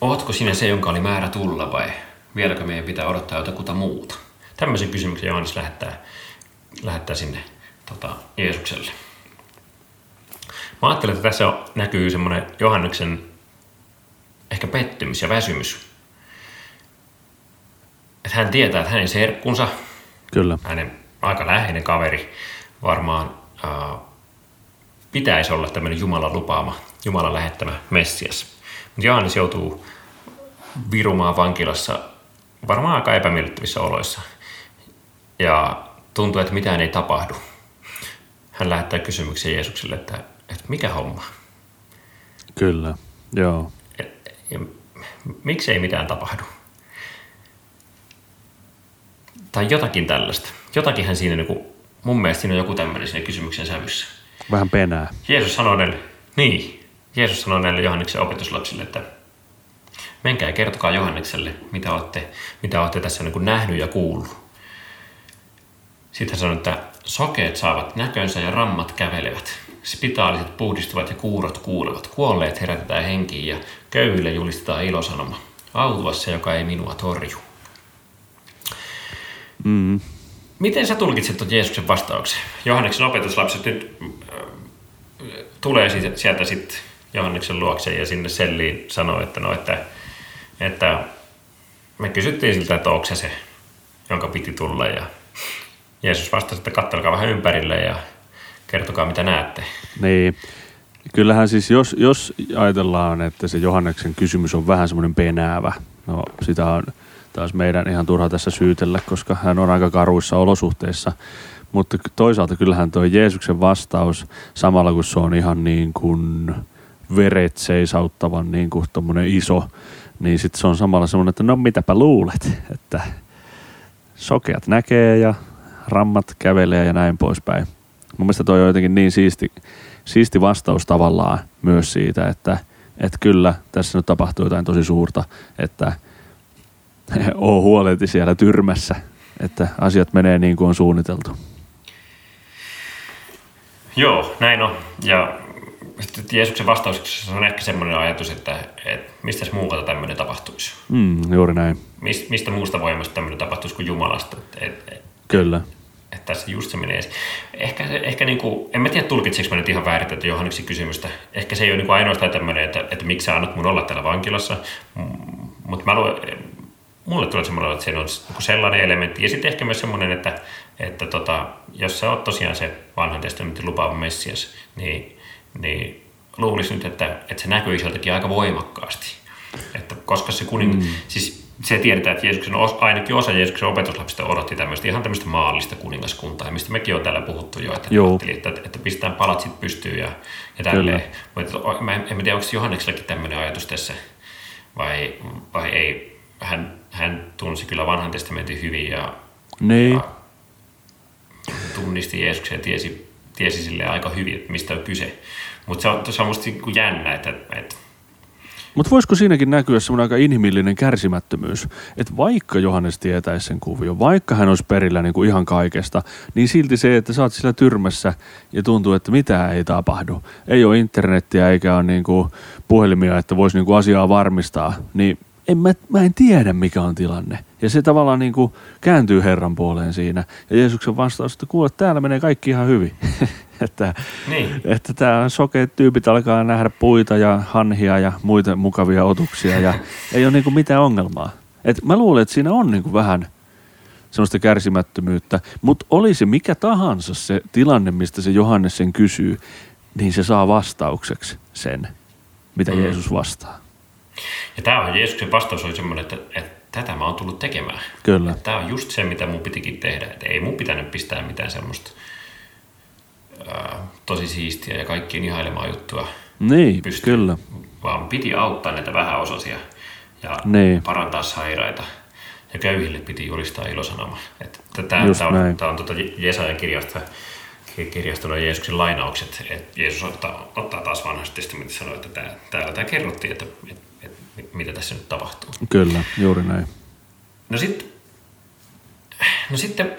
Ootko sinä se, jonka oli määrä tulla vai vieläkö meidän pitää odottaa jotakuta muuta? Tämmöisen kysymyksen Johannes lähettää, lähettää sinne tota, Jeesukselle. Mä ajattelen, että tässä näkyy semmoinen Johanneksen ehkä pettymys ja väsymys. Että hän tietää, että hänen serkkunsa, Kyllä. hänen aika läheinen kaveri, varmaan ää, pitäisi olla tämmöinen Jumalan lupaama, Jumalan lähettämä Messias. Mutta Johannes joutuu virumaan vankilassa varmaan aika epämiellyttävissä oloissa. Ja tuntuu, että mitään ei tapahdu. Hän lähettää kysymyksen Jeesukselle, että, että mikä homma? Kyllä, joo. Ja miksi ei mitään tapahdu? Tai jotakin tällaista. Jotakinhan siinä, niin kuin, mun mielestä siinä on joku tämmöinen siinä kysymyksen sävyssä. Vähän penää. Jeesus sanoi näille, niin, Jeesus sanoi näille Johanneksen opetuslapsille, että menkää ja kertokaa Johannekselle, mitä olette, mitä olette tässä niin kuin nähnyt ja kuullut. Sitten hän sanoi, että sokeet saavat näkönsä ja rammat kävelevät. Spitaaliset puhdistuvat ja kuurot kuulevat. Kuolleet herätetään henkiin ja köyhille julistetaan ilosanoma. Autua se, joka ei minua torju. Mm. Miten sä tulkitset tuon Jeesuksen vastauksen? Johanneksen opetuslapset nyt äh, tulee sieltä sitten Johanneksen luokse ja sinne selliin sanoo, että no, että, että me kysyttiin siltä, että onko se se, jonka piti tulla ja Jeesus vastasi, että kattelkaa vähän ympärille ja kertokaa mitä näette. Niin. Kyllähän siis, jos, jos ajatellaan, että se Johanneksen kysymys on vähän semmoinen penäävä, no sitä on taas meidän ihan turha tässä syytellä, koska hän on aika karuissa olosuhteissa. Mutta toisaalta kyllähän tuo Jeesuksen vastaus, samalla kun se on ihan niin kuin veret seisauttavan niin kuin iso, niin sitten se on samalla semmoinen, että no mitäpä luulet, että sokeat näkee ja rammat kävelee ja näin poispäin. Mun mielestä toi on jotenkin niin siisti, siisti vastaus tavallaan myös siitä, että, että kyllä tässä nyt tapahtuu jotain tosi suurta, että oo huoleti siellä tyrmässä, että asiat menee niin kuin on suunniteltu. Joo, näin on. Ja Jeesuksen vastauksessa on ehkä semmoinen ajatus, että, että mistä muualta tämmöinen tapahtuisi. Mm, juuri näin, Mist, mistä muusta voimasta tämmöinen tapahtuisi kuin Jumalasta. Et, et, kyllä. Että tässä just se menee. Ehkä, se- ehkä niin kuin, en mä tiedä tulkitseeko mä nyt ihan väärin tätä Johanneksen kysymystä. Ehkä se ei ole niin kuin ainoastaan tämmöinen, että, että miksi sä annat mun olla täällä vankilassa. Mutta mä luen, mulle tulee semmoinen, että siinä on niinku sellainen elementti. Ja sitten ehkä myös semmoinen, että, että tota, jos sä oot tosiaan se vanhan testamentin lupaava Messias, niin, niin luulisi nyt, että, että se näkyisi jotenkin aika voimakkaasti. Että koska se kuning... Mm. Siis se tiedetään, että Jeesuksen, ainakin osa Jeesuksen opetuslapsista odotti tämmöistä ihan tämmöistä maallista kuningaskuntaa, mistä mekin on täällä puhuttu jo, että, että, että pistetään palatsit pystyyn ja, ja tälleen. Mutta mä en, en tiedä, onko Johanneksellakin tämmöinen ajatus tässä vai, vai ei. Hän, hän tunsi kyllä vanhan testamentin hyvin ja Niin, Ja tunnisti Jeesuksen ja tiesi, tiesi sille aika hyvin, että mistä on kyse. Mutta se on, se on musta niinku jännä, että, että Mutta voisiko siinäkin näkyä semmoinen aika inhimillinen kärsimättömyys, että vaikka Johannes tietäisi sen kuvion, vaikka hän olisi perillä niin kuin ihan kaikesta, niin silti se, että sä oot sillä tyrmässä ja tuntuu, että mitään ei tapahdu. Ei ole internettiä eikä ole niin kuin puhelimia, että voisi niin kuin asiaa varmistaa, niin en mä, mä en tiedä mikä on tilanne. Ja se tavallaan niin kuin kääntyy Herran puoleen siinä. Ja Jeesuksen vastaus, että kuule, täällä menee kaikki ihan hyvin. että niin. että tämä sokeet tyypit alkaa nähdä puita ja hanhia ja muita mukavia otuksia ja ei ole niinku mitään ongelmaa. Et mä luulen, että siinä on niinku vähän semmoista kärsimättömyyttä, mutta olisi mikä tahansa se tilanne, mistä se Johannes sen kysyy, niin se saa vastaukseksi sen, mitä Mm. Jeesus vastaa. Ja tämä on Jeesuksen vastaus oli semmoinen, että, että tätä mä oon tullut tekemään. Kyllä, Tämä on just se, mitä mun pitikin tehdä. Että ei mun pitänyt pistää mitään semmoista ää, tosi siistiä ja kaikkien ihailemaa juttua niin, pystyyn. kyllä, Vaan piti auttaa näitä vähäosaisia ja Niin. parantaa sairaita. Ja köyhille piti julistaa ilosanoma. Tämä, on, tämä on tuota Jesajan kirjasta, nuo Jeesuksen lainaukset. Että Jeesus ottaa, ottaa taas vanhasta testamentista sanoa, että tämä, täällä tämä kerrottiin, että, että, että mitä tässä nyt tapahtuu. kyllä, juuri näin. No sitten, no sitten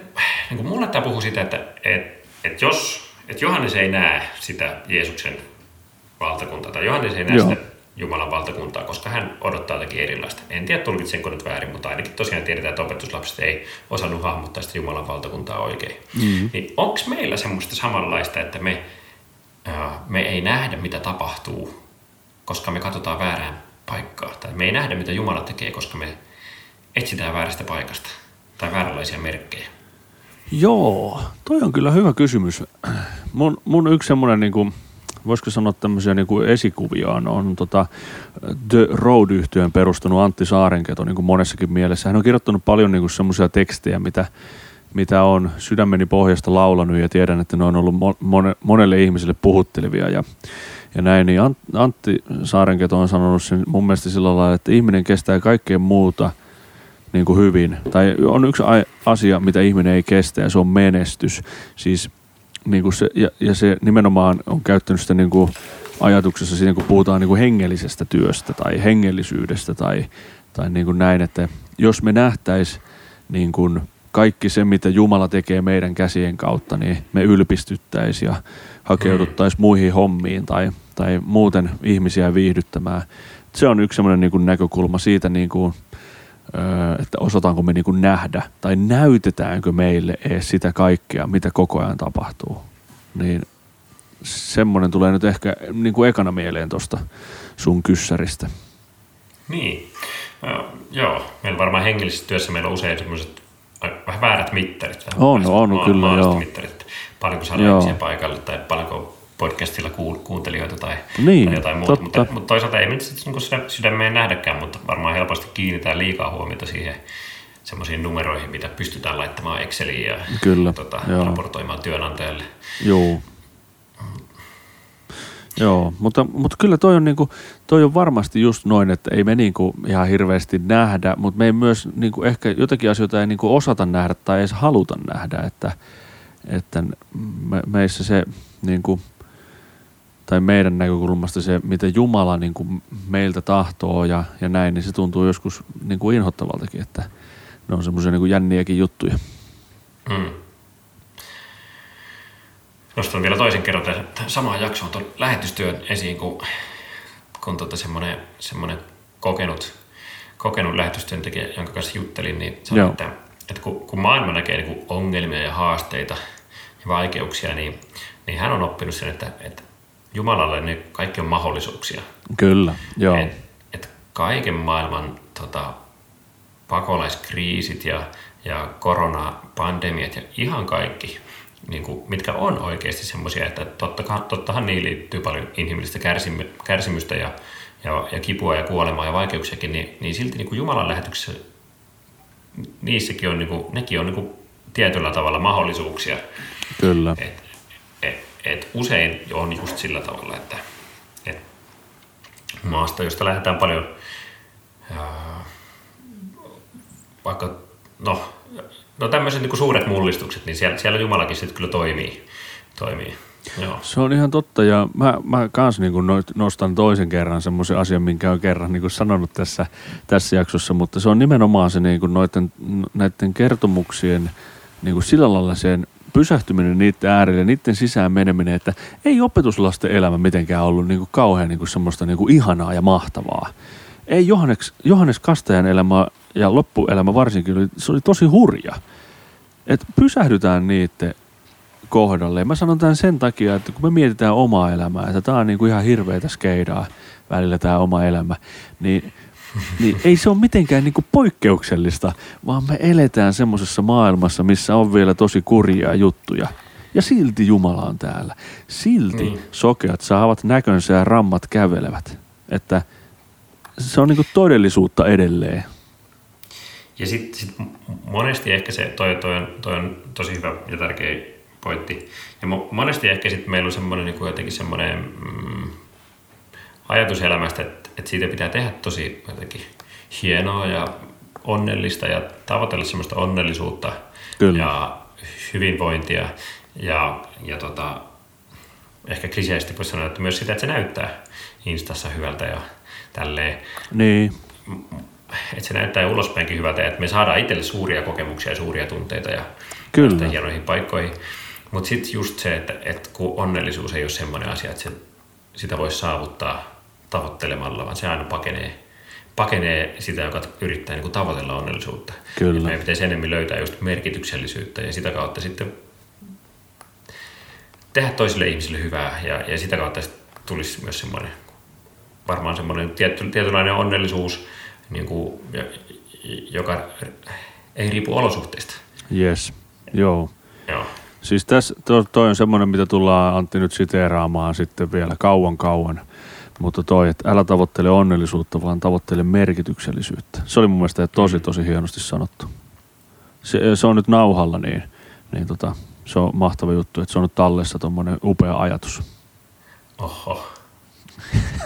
niin mulle tämä puhuu sitä, että, että, että jos että Johannes ei näe sitä Jeesuksen valtakuntaa, tai Johannes ei näe Joo. sitä Jumalan valtakuntaa, koska hän odottaa jotakin erilaista. En tiedä, tulkitsenko nyt väärin, mutta ainakin tosiaan tiedetään, että opetuslapset ei osannut hahmottaa sitä Jumalan valtakuntaa oikein. Mm-hmm. Niin onko meillä semmoista samanlaista, että me, me ei nähdä, mitä tapahtuu, koska me katsotaan väärään paikkaa. Tai me ei nähdä, mitä Jumala tekee, koska me etsitään väärästä paikasta tai vääränlaisia merkkejä. Joo, toi on kyllä hyvä kysymys. Mun, mun yksi semmoinen niin kuin, voisiko sanoa tämmöisiä niin kuin esikuvia on, on tota The road yhtyön perustanut Antti Saarenketo niin kuin monessakin mielessä. Hän on kirjoittanut paljon niin semmoisia tekstejä, mitä, mitä on sydämeni pohjasta laulanut ja tiedän, että ne on ollut mone, monelle ihmiselle puhuttelevia ja, ja näin. Niin Antti Saarenketo on sanonut sen mun mielestä sillä lailla, että ihminen kestää kaikkea muuta niin kuin hyvin. Tai on yksi asia, mitä ihminen ei kestä ja se on menestys. Siis niin kuin se, ja, ja se nimenomaan on käyttänyt sitä niin kuin ajatuksessa siinä, kun puhutaan niin kuin hengellisestä työstä tai hengellisyydestä tai, tai niin kuin näin, että jos me nähtäis niin kuin kaikki se, mitä Jumala tekee meidän käsien kautta, niin me ylpistyttäisiin ja hakeuduttaisiin muihin hommiin tai, tai muuten ihmisiä viihdyttämään. Se on yksi sellainen niin kuin näkökulma siitä, niin kuin, että osataanko me niin kuin nähdä tai näytetäänkö meille edes sitä kaikkea, mitä koko ajan tapahtuu. Niin semmoinen tulee nyt ehkä niin kuin ekana mieleen tuosta sun kyssäristä. Niin, no, joo. Meillä varmaan hengellisessä työssä meillä on usein semmoiset vähän väärät mittarit. On, on, on kyllä, joo. Mittarit. Paljonko ihmisiä paikalle tai paljonko podcastilla kuuntelijoita tai, niin, tai jotain muuta. Mutta, mutta toisaalta ei me niin sydämeen nähdäkään, mutta varmaan helposti kiinnitään liikaa huomiota siihen semmoisiin numeroihin, mitä pystytään laittamaan Exceliin ja Kyllä, tota, raportoimaan työnantajalle. Joo. Joo, mutta, mutta kyllä toi on, niinku, toi on varmasti just noin, että ei me niinku ihan hirveästi nähdä, mutta me ei myös niinku ehkä jotakin asioita ei niinku osata nähdä tai edes haluta nähdä, että, että me, meissä se niinku, tai meidän näkökulmasta se, mitä Jumala niin kuin meiltä tahtoo ja, ja näin, niin se tuntuu joskus niin kuin inhottavaltakin, että ne on semmoisia niin jänniäkin juttuja. Mm. Nostan vielä toisen kerran tämän samaan jaksoon tuon lähetystyön esiin, kun, kun tota semmoinen, semmoinen kokenut, kokenut lähetystyöntekijä, jonka kanssa juttelin, niin sanoi, että, että kun, kun maailma näkee niin ongelmia ja haasteita ja vaikeuksia, niin, niin hän on oppinut sen, että, että Jumalalle ne kaikki on mahdollisuuksia. Kyllä, joo. Et, et kaiken maailman tota, pakolaiskriisit ja, ja koronapandemiat ja ihan kaikki, niin kuin, mitkä on oikeasti semmoisia, että tottahan, tottahan niihin liittyy paljon inhimillistä kärsimy, kärsimystä ja, ja, ja kipua ja kuolemaa ja vaikeuksiakin, niin, niin silti niin kuin Jumalan lähetyksessä niissäkin on, niin kuin, nekin on niin kuin, tietyllä tavalla mahdollisuuksia. Kyllä. Et, et usein on just sillä tavalla, että, että maasta, josta lähdetään paljon ää, vaikka, no, no tämmöiset niin suuret mullistukset, niin siellä, siellä Jumalakin sitten kyllä toimii. toimii. Joo. Se on ihan totta ja mä, mä kans niin nostan toisen kerran semmoisen asian, minkä olen kerran niin sanonut tässä, tässä jaksossa, mutta se on nimenomaan se niin noiden, näiden kertomuksien niin sillä lailla sen pysähtyminen niiden äärelle, niiden sisään meneminen, että ei opetuslasten elämä mitenkään ollut niin kuin kauhean niin kuin semmoista niin kuin ihanaa ja mahtavaa. Ei Johannes, Johannes Kastajan elämä ja loppuelämä varsinkin, se oli tosi hurja. Et pysähdytään niiden kohdalle. Mä sanon tämän sen takia, että kun me mietitään omaa elämää, että tämä on niin kuin ihan hirveätä skeidaa välillä tämä oma elämä, niin niin ei se ole mitenkään niin kuin poikkeuksellista, vaan me eletään semmoisessa maailmassa, missä on vielä tosi kurjia juttuja. Ja silti Jumala on täällä. Silti niin. sokeat saavat näkönsä ja rammat kävelevät. Että se on niin kuin todellisuutta edelleen. Ja sitten sit monesti ehkä se, toi, toi, on, toi on tosi hyvä ja tärkeä pointti. Ja monesti ehkä sitten meillä on semmoinen niin jotenkin semmoinen mm, ajatus elämästä, että, että siitä pitää tehdä tosi jotenkin hienoa ja onnellista ja tavoitella semmoista onnellisuutta Kyllä. ja hyvinvointia ja, ja tota, ehkä kliseisesti voisi sanoa, että myös sitä, että se näyttää Instassa hyvältä ja tälleen. Niin. Että se näyttää ulospäinkin hyvältä että me saadaan itselle suuria kokemuksia ja suuria tunteita ja Kyllä. hienoihin paikkoihin. Mutta sitten just se, että, että kun onnellisuus ei ole semmoinen asia, että se, sitä voisi saavuttaa tavoittelemalla, vaan se aina pakenee, pakenee sitä, joka yrittää niin kuin tavoitella onnellisuutta. Kyllä. Meidän pitäisi enemmän löytää just merkityksellisyyttä ja sitä kautta sitten tehdä toisille ihmisille hyvää ja, ja sitä kautta tulisi myös semmoinen, varmaan semmoinen tietty, tietynlainen onnellisuus, niin kuin, joka ei riipu olosuhteista. Yes, joo. Joo. Siis tässä, toi, toi on semmoinen, mitä tullaan Antti nyt siteeraamaan sitten vielä kauan kauan. Mutta toi, että älä tavoittele onnellisuutta, vaan tavoittele merkityksellisyyttä. Se oli mun mielestä tosi, tosi hienosti sanottu. Se, se on nyt nauhalla, niin, niin tota, se on mahtava juttu, että se on nyt tallessa tuommoinen upea ajatus. Oho.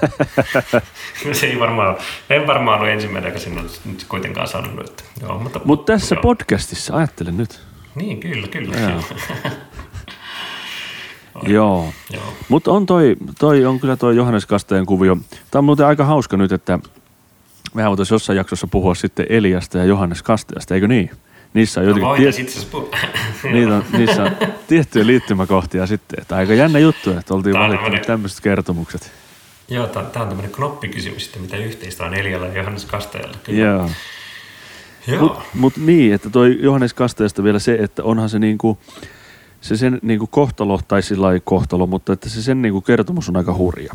se ei varmaan, en varmaan ollut ensimmäinen, joka sinne nyt kuitenkaan sanonut. Että, joo, mutta, Mut tässä joo. podcastissa, ajattele nyt. Niin, kyllä, kyllä. Joo. Joo. Joo. Mutta on toi, toi, on kyllä toi Johannes Kasteen kuvio. Tämä on muuten aika hauska nyt, että mehän voitaisiin jossain jaksossa puhua sitten Eliasta ja Johannes Kasteesta, eikö niin? Niissä on No jotenkin voitais tiet- niitä on, niissä on tiettyjä liittymäkohtia sitten. Että aika jännä juttu, että oltiin valittu tämmönen- tämmöiset kertomukset. Joo, tämä on tämmöinen knoppikysymys, että mitä yhteistä on Elialla ja Johannes Kastajalla. Kyllä. Joo. Joo. Mutta mut niin, että toi Johannes Kasteesta vielä se, että onhan se niinku, se sen niinku kohtalo, tai sillä lailla kohtalo, mutta että se sen niinku kertomus on aika hurja.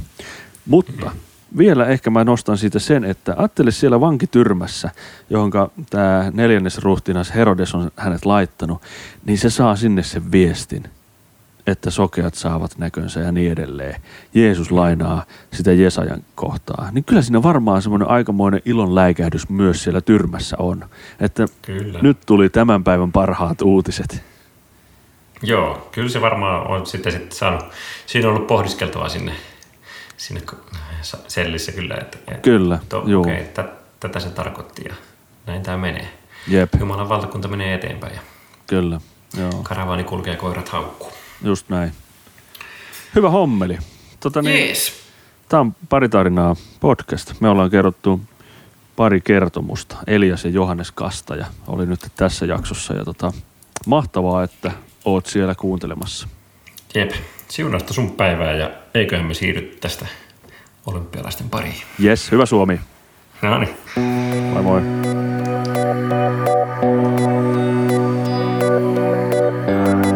Mutta vielä ehkä mä nostan siitä sen, että ajattele siellä vankityrmässä, johon tämä neljännes ruhtinas Herodes on hänet laittanut, niin se saa sinne sen viestin, että sokeat saavat näkönsä ja niin edelleen. Jeesus lainaa sitä Jesajan kohtaa. Niin kyllä siinä varmaan semmoinen aikamoinen ilon läikähdys myös siellä tyrmässä on. Että Kyllä. nyt tuli tämän päivän parhaat uutiset. Joo, kyllä se varmaan on sitten, sitten saanut, siinä on ollut pohdiskeltavaa sinne, sinne sellissä kyllä, että, että Kyllä, to, juu. okei, että tätä se tarkoitti ja näin tämä menee. Jep, Jumalan valtakunta menee eteenpäin ja kyllä. Joo, karavaani kulkee koirat haukkuu. just näin. Hyvä hommeli. Tota niin, Jees. Tämä on pari tarinaa podcast. Me ollaan kerrottu pari kertomusta. Elias ja Johannes Kastaja oli nyt tässä jaksossa. Ja tota, mahtavaa, että oot siellä kuuntelemassa. Jep, siunasta sun päivää ja eiköhän me siirry tästä olympialaisten pariin. Yes, hyvä Suomi. No niin. Moi moi. Thank you.